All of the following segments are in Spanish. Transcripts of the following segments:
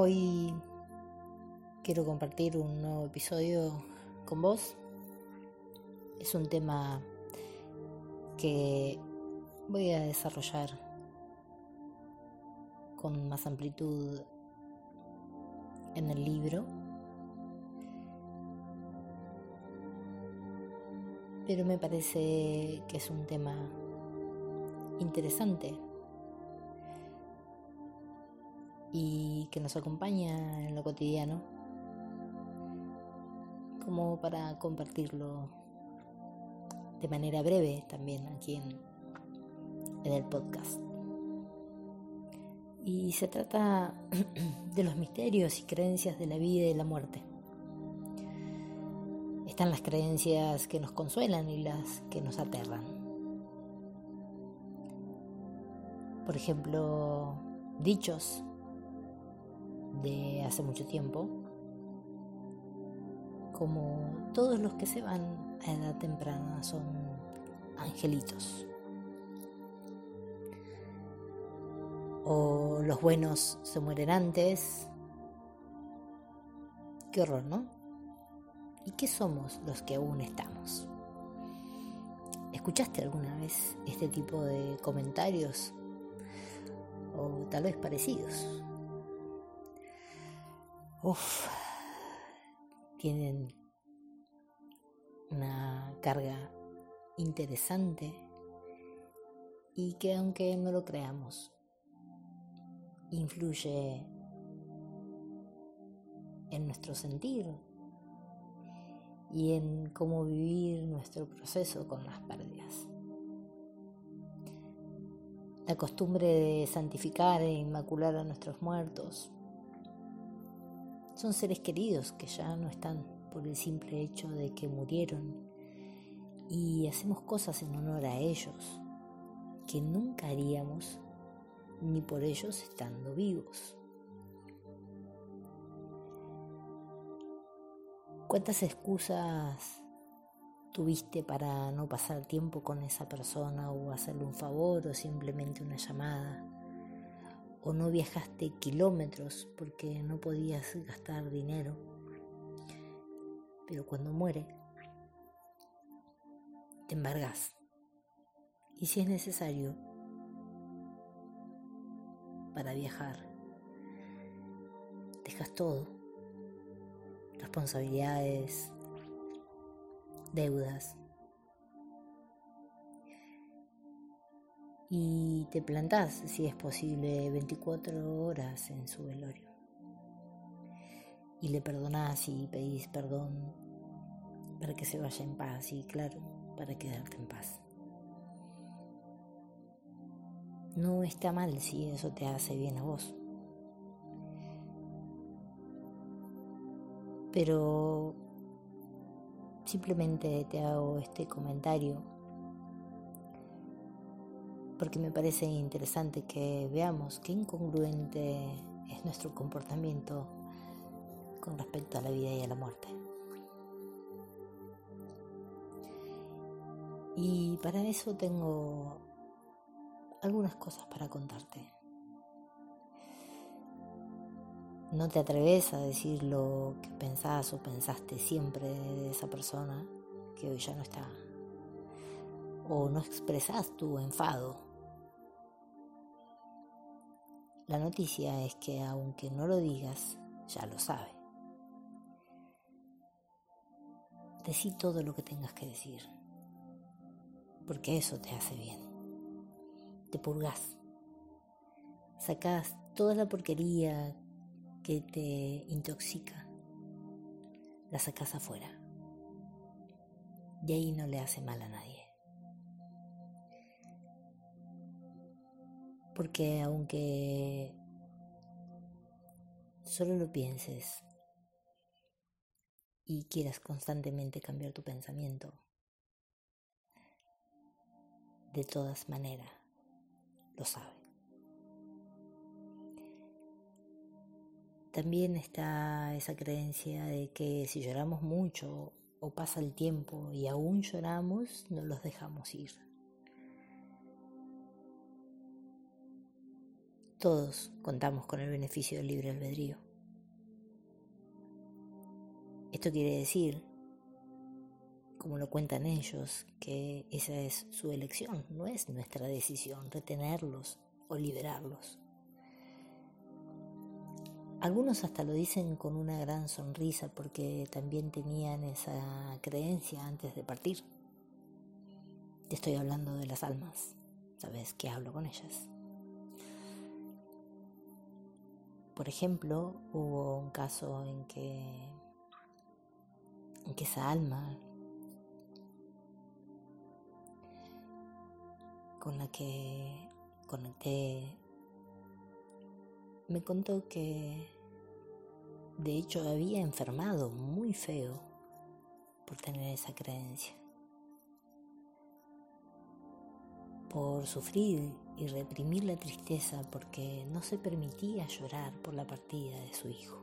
Hoy quiero compartir un nuevo episodio con vos. Es un tema que voy a desarrollar con más amplitud en el libro. Pero me parece que es un tema interesante y que nos acompaña en lo cotidiano, como para compartirlo de manera breve también aquí en, el podcast. Y se trata de los misterios y creencias de la vida y la muerte. Están las creencias que nos consuelan y las que nos aterran. Por ejemplo, dichos de hace mucho tiempo, como todos los que se van a edad temprana son angelitos. O los buenos se mueren antes. Qué horror, ¿no? ¿Y qué somos los que aún estamos? ¿Escuchaste alguna vez este tipo de comentarios? O tal vez parecidos. Uf, tienen una carga interesante y que aunque no lo creamos, influye en nuestro sentir y en cómo vivir nuestro proceso con las pérdidas. La costumbre de santificar e inmacular a nuestros muertos son seres queridos que ya no están por el simple hecho de que murieron y hacemos cosas en honor a ellos que nunca haríamos ni por ellos estando vivos. ¿Cuántas excusas tuviste para no pasar tiempo con esa persona o hacerle un favor o simplemente una llamada? O no viajaste kilómetros porque no podías gastar dinero. Pero cuando muere, te embargas. Y si es necesario, para viajar, dejas todo. Responsabilidades, deudas, y te plantás, si es posible, 24 horas en su velorio. Y le perdonás y pedís perdón para que se vaya en paz y claro, para quedarte en paz. No está mal si eso te hace bien a vos. Pero simplemente te hago este comentario porque me parece interesante que veamos qué incongruente es nuestro comportamiento con respecto a la vida y a la muerte. Y para eso tengo algunas cosas para contarte. No te atreves a decir lo que pensás o pensaste siempre de esa persona que hoy ya no está. O no expresás tu enfado la noticia es que aunque no lo digas, ya lo sabe. Decí todo lo que tengas que decir, porque eso te hace bien. Te purgas, sacas toda la porquería que te intoxica, la sacas afuera. Y ahí no le hace mal a nadie. Porque aunque solo lo pienses y quieras constantemente cambiar tu pensamiento, de todas maneras lo sabe. También está esa creencia de que si lloramos mucho o pasa el tiempo y aún lloramos, no los dejamos ir. Todos contamos con el beneficio del libre albedrío. Esto quiere decir, como lo cuentan ellos, que esa es su elección, no es nuestra decisión retenerlos o liberarlos. Algunos hasta lo dicen con una gran sonrisa porque también tenían esa creencia antes de partir. Te estoy hablando de las almas, sabes que hablo con ellas. Por ejemplo, hubo un caso en que, en que esa alma con la que conecté me contó que de hecho había enfermado muy feo por tener esa creencia, por sufrir y reprimir la tristeza porque no se permitía llorar por la partida de su hijo.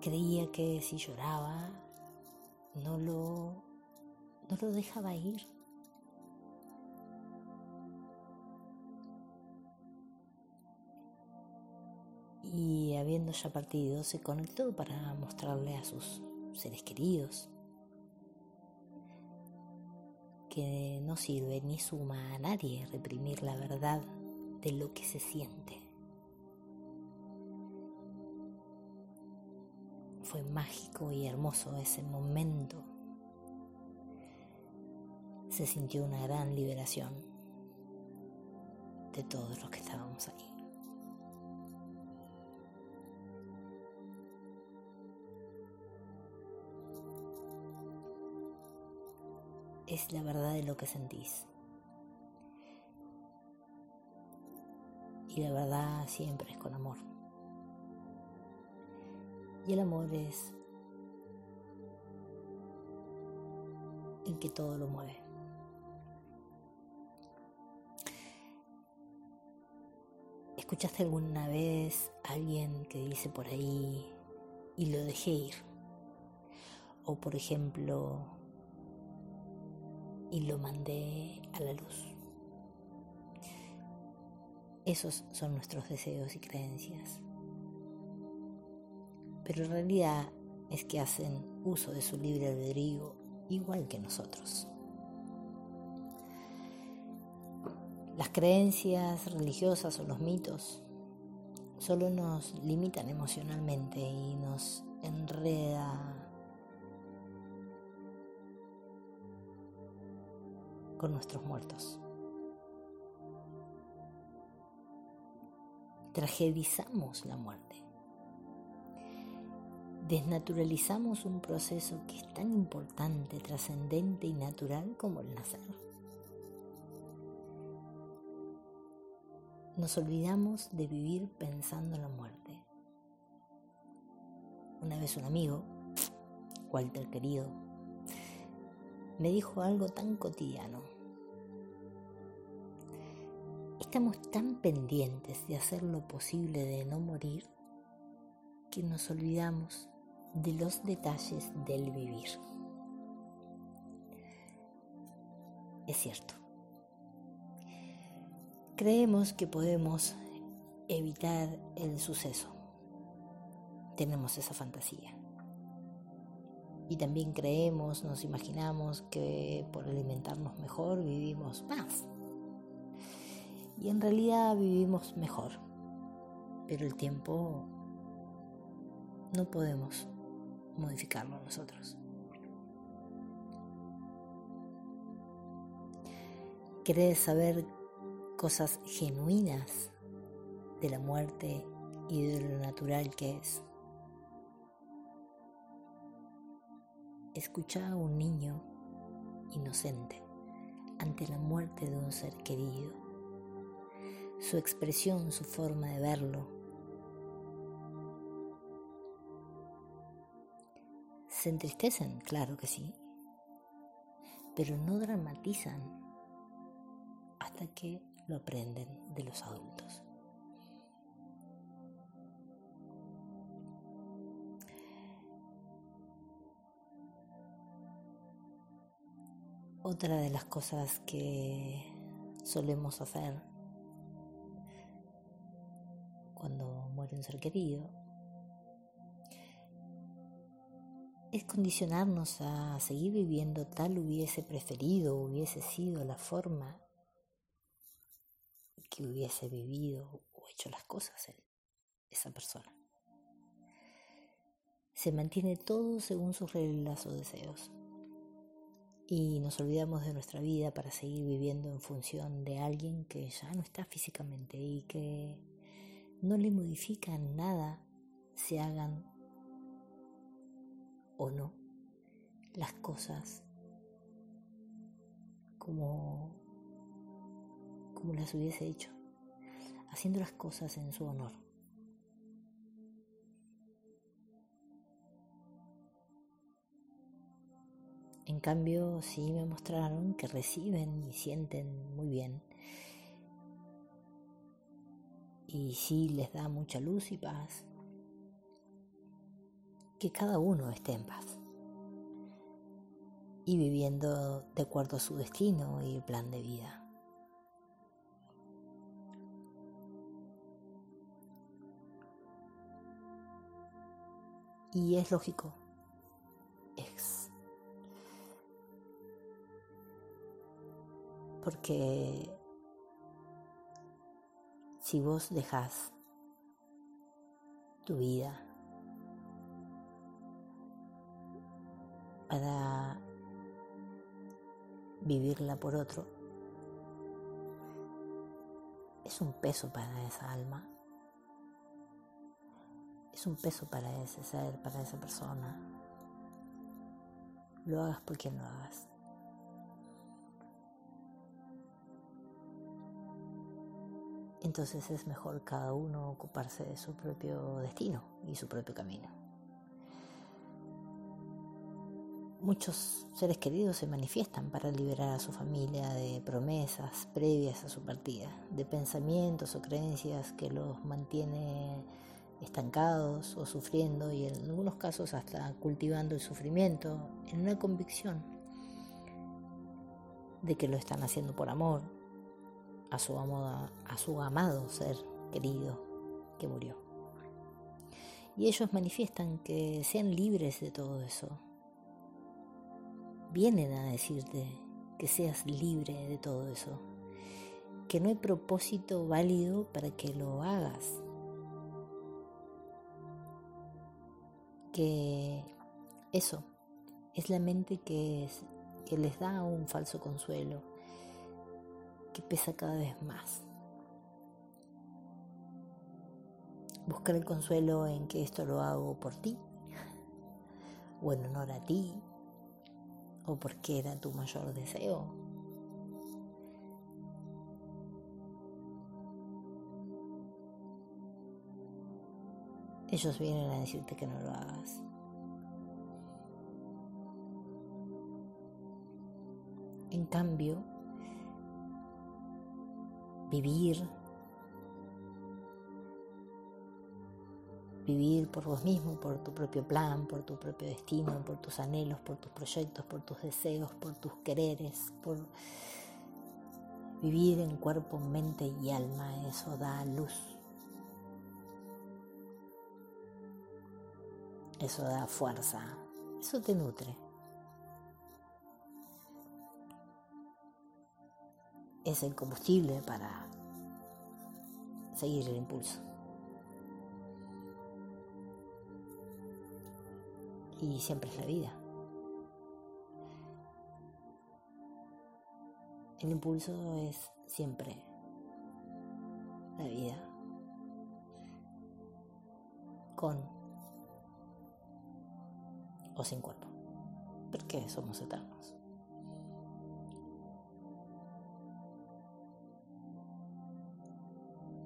Creía que si lloraba no lo, no lo dejaba ir. y habiendo ya partido se conectó para mostrarle a sus seres queridos que no sirve ni suma a nadie reprimir la verdad de lo que se siente. Fue mágico y hermoso ese momento. Se sintió una gran liberación de todos los que estábamos ahí. Es la verdad de lo que sentís. Y la verdad siempre es con amor. Y el amor es en que todo lo mueve. ¿Escuchaste alguna vez a alguien que dice por ahí y lo dejé ir? O por ejemplo, y lo mandé a la luz. Esos son nuestros deseos y creencias. Pero en realidad es que hacen uso de su libre albedrío igual que nosotros. Las creencias religiosas o los mitos solo nos limitan emocionalmente y nos enreda con nuestros muertos. Tragedizamos la muerte. Desnaturalizamos un proceso que es tan importante, trascendente y natural como el nacer. Nos olvidamos de vivir pensando en la muerte. Una vez un amigo, Walter querido, me dijo algo tan cotidiano. Estamos tan pendientes de hacer lo posible de no morir que nos olvidamos de los detalles del vivir. Es cierto. Creemos que podemos evitar el suceso. Tenemos esa fantasía. Y también creemos, nos imaginamos que por alimentarnos mejor vivimos más. Y en realidad vivimos mejor. Pero el tiempo no podemos modificarlo nosotros. ¿Querés saber cosas genuinas de la muerte y de lo natural que es? Escucha a un niño inocente ante la muerte de un ser querido. Su expresión, su forma de verlo. ¿Se entristecen? Claro que sí. Pero no dramatizan hasta que lo aprenden de los adultos. Otra de las cosas que solemos hacer un ser querido es condicionarnos a seguir viviendo tal hubiese preferido, hubiese sido la forma que hubiese vivido o hecho las cosas esa persona. Se mantiene todo según sus reglas o deseos. Y nos olvidamos de nuestra vida para seguir viviendo en función de alguien que ya no está físicamente y que no le modifican nada se hagan o no las cosas como, como las hubiese hecho, haciendo las cosas en su honor. En cambio, sí me mostraron que reciben y sienten muy bien. Y sí les da mucha luz y paz. Que cada uno esté en paz. Y viviendo de acuerdo a su destino y plan de vida. Y es lógico, es. Porque si vos dejas tu vida para vivirla por otro, es un peso para esa alma, es un peso para ese ser, para esa persona. Lo hagas por quien lo hagas. Entonces es mejor cada uno ocuparse de su propio destino y su propio camino. Muchos seres queridos se manifiestan para liberar a su familia de promesas previas a su partida, de pensamientos o creencias que los mantiene estancados o sufriendo y en algunos casos hasta cultivando el sufrimiento en una convicción de que lo están haciendo por amor a su, amado, a su amado ser querido que murió. Y ellos manifiestan que sean libres de todo eso, vienen a decirte que seas libre de todo eso, que no hay propósito válido para que lo hagas, que eso es la mente que, que les da un falso consuelo, que pesa cada vez más. Buscar el consuelo en que esto lo hago por ti, o en honor a ti, o porque era tu mayor deseo. Ellos vienen a decirte que no lo hagas. En cambio, vivir vivir por vos mismo, por tu propio plan, por tu propio destino, por tus anhelos, por tus proyectos, por tus deseos, por tus quereres, por vivir en cuerpo, mente y alma, eso da luz. Eso da fuerza, eso te nutre. Es el combustible para seguir el impulso. y siempre es la vida. El impulso es siempre la vida con o sin cuerpo, porque somos eternos.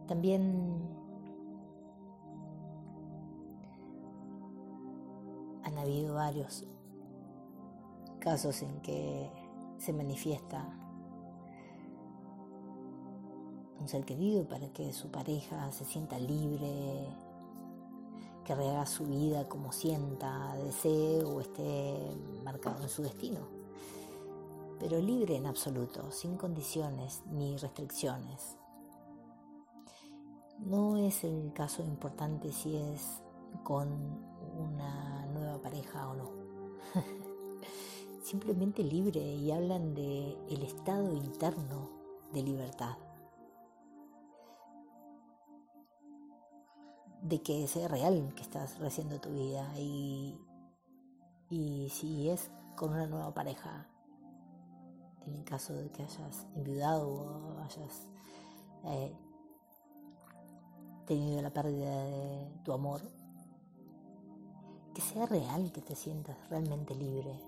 También han habido varios casos en que se manifiesta un ser querido para que su pareja se sienta libre, que rehaga su vida como sienta, desee o esté marcado en su destino. Pero libre en absoluto, sin condiciones ni restricciones. No es el caso importante si es con una nueva pareja o no. simplemente libre y hablan de el estado interno de libertad. De que sea real que estás rehaciendo tu vida y, y si es con una nueva pareja, en el caso de que hayas enviudado o hayas eh, tenido la pérdida de tu amor, que sea real, que te sientas realmente libre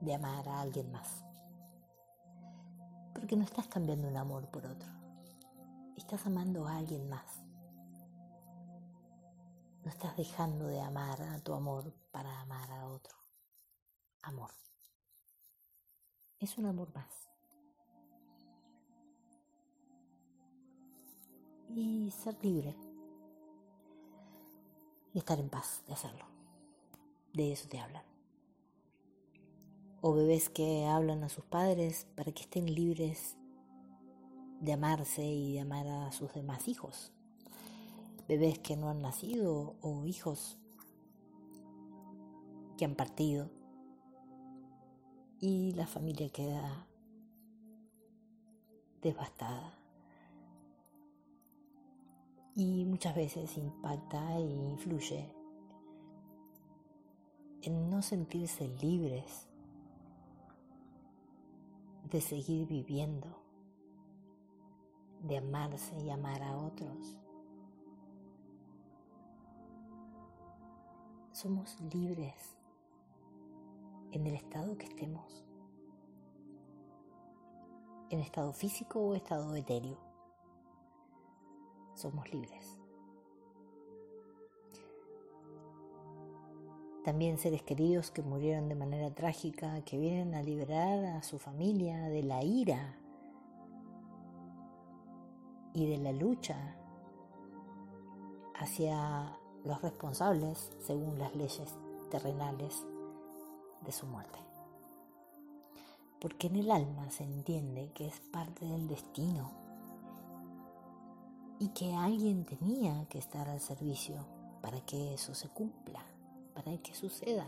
de amar a alguien más. Porque no estás cambiando un amor por otro, estás amando a alguien más. No estás dejando de amar a tu amor para amar a otro. Amor. Es un amor más. Y ser libre y estar en paz de hacerlo. De eso te hablan. O bebés que hablan a sus padres para que estén libres de amarse y de amar a sus demás hijos. Bebés que no han nacido o hijos que han partido y la familia queda devastada y muchas veces impacta e influye en no sentirse libres de seguir viviendo, de amarse y amar a otros. Somos libres en el estado que estemos, en estado físico o estado etéreo somos libres. También seres queridos que murieron de manera trágica, que vienen a liberar a su familia de la ira y de la lucha hacia los responsables según las leyes terrenales de su muerte. Porque en el alma se entiende que es parte del destino y que alguien tenía que estar al servicio para que eso se cumpla, para que suceda.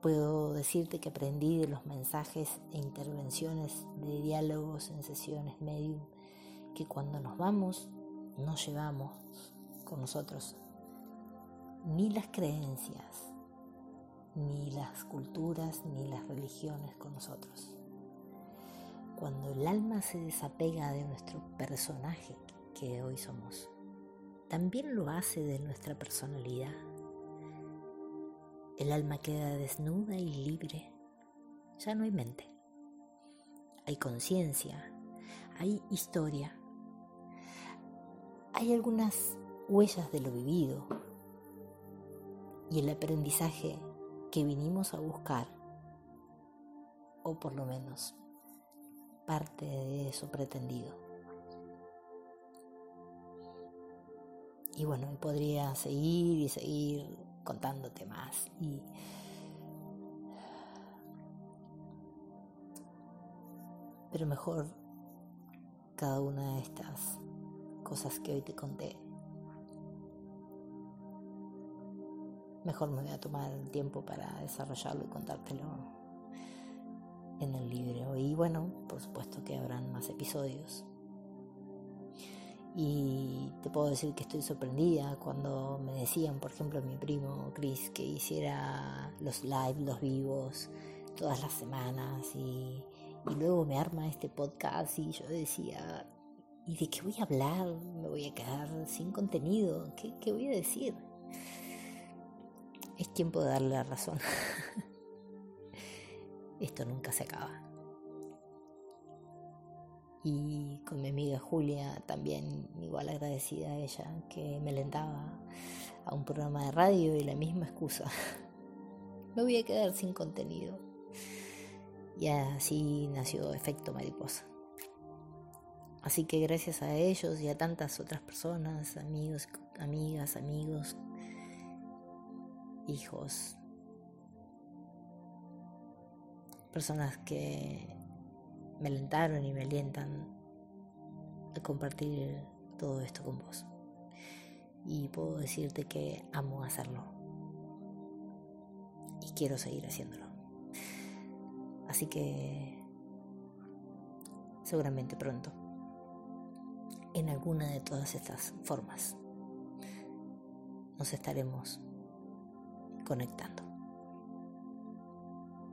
Puedo decirte que aprendí de los mensajes e intervenciones de diálogos en sesiones medium que cuando nos vamos no llevamos con nosotros ni las creencias, ni las culturas, ni las religiones con nosotros cuando el alma se desapega de nuestro personaje que hoy somos, también lo hace de nuestra personalidad. El alma queda desnuda y libre. Ya no hay mente. Hay conciencia, hay historia, hay algunas huellas de lo vivido y el aprendizaje que vinimos a buscar, o por lo menos parte de eso pretendido. Y bueno, podría seguir y seguir contándote más. Y pero mejor cada una de estas cosas que hoy te conté. Mejor me voy a tomar el tiempo para desarrollarlo y contártelo en el libro. Y bueno, por supuesto que habrán más episodios. Y te puedo decir que estoy sorprendida cuando me decían, por ejemplo, mi primo Chris, que hiciera los live, los vivos, todas las semanas. Y, luego me arma este podcast y yo decía, ¿y de qué voy a hablar? ¿Me voy a quedar sin contenido? ¿Qué, qué voy a decir? Es tiempo de darle la razón. esto nunca se acaba. Y con mi amiga Julia también igual agradecida a ella que me alentaba a un programa de radio y la misma excusa. Me voy a quedar sin contenido. Y así nació Efecto Mariposa. Así que gracias a ellos y a tantas otras personas, amigos, amigas, amigos, hijos, personas que me alentaron y me alientan a compartir todo esto con vos. y puedo decirte que amo hacerlo y quiero seguir haciéndolo. Así que seguramente pronto, en alguna de todas estas formas, nos estaremos conectando.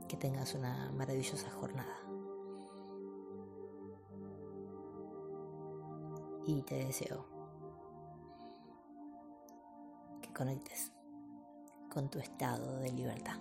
Que tengas una maravillosa jornada. Y te deseo que conectes con tu estado de libertad.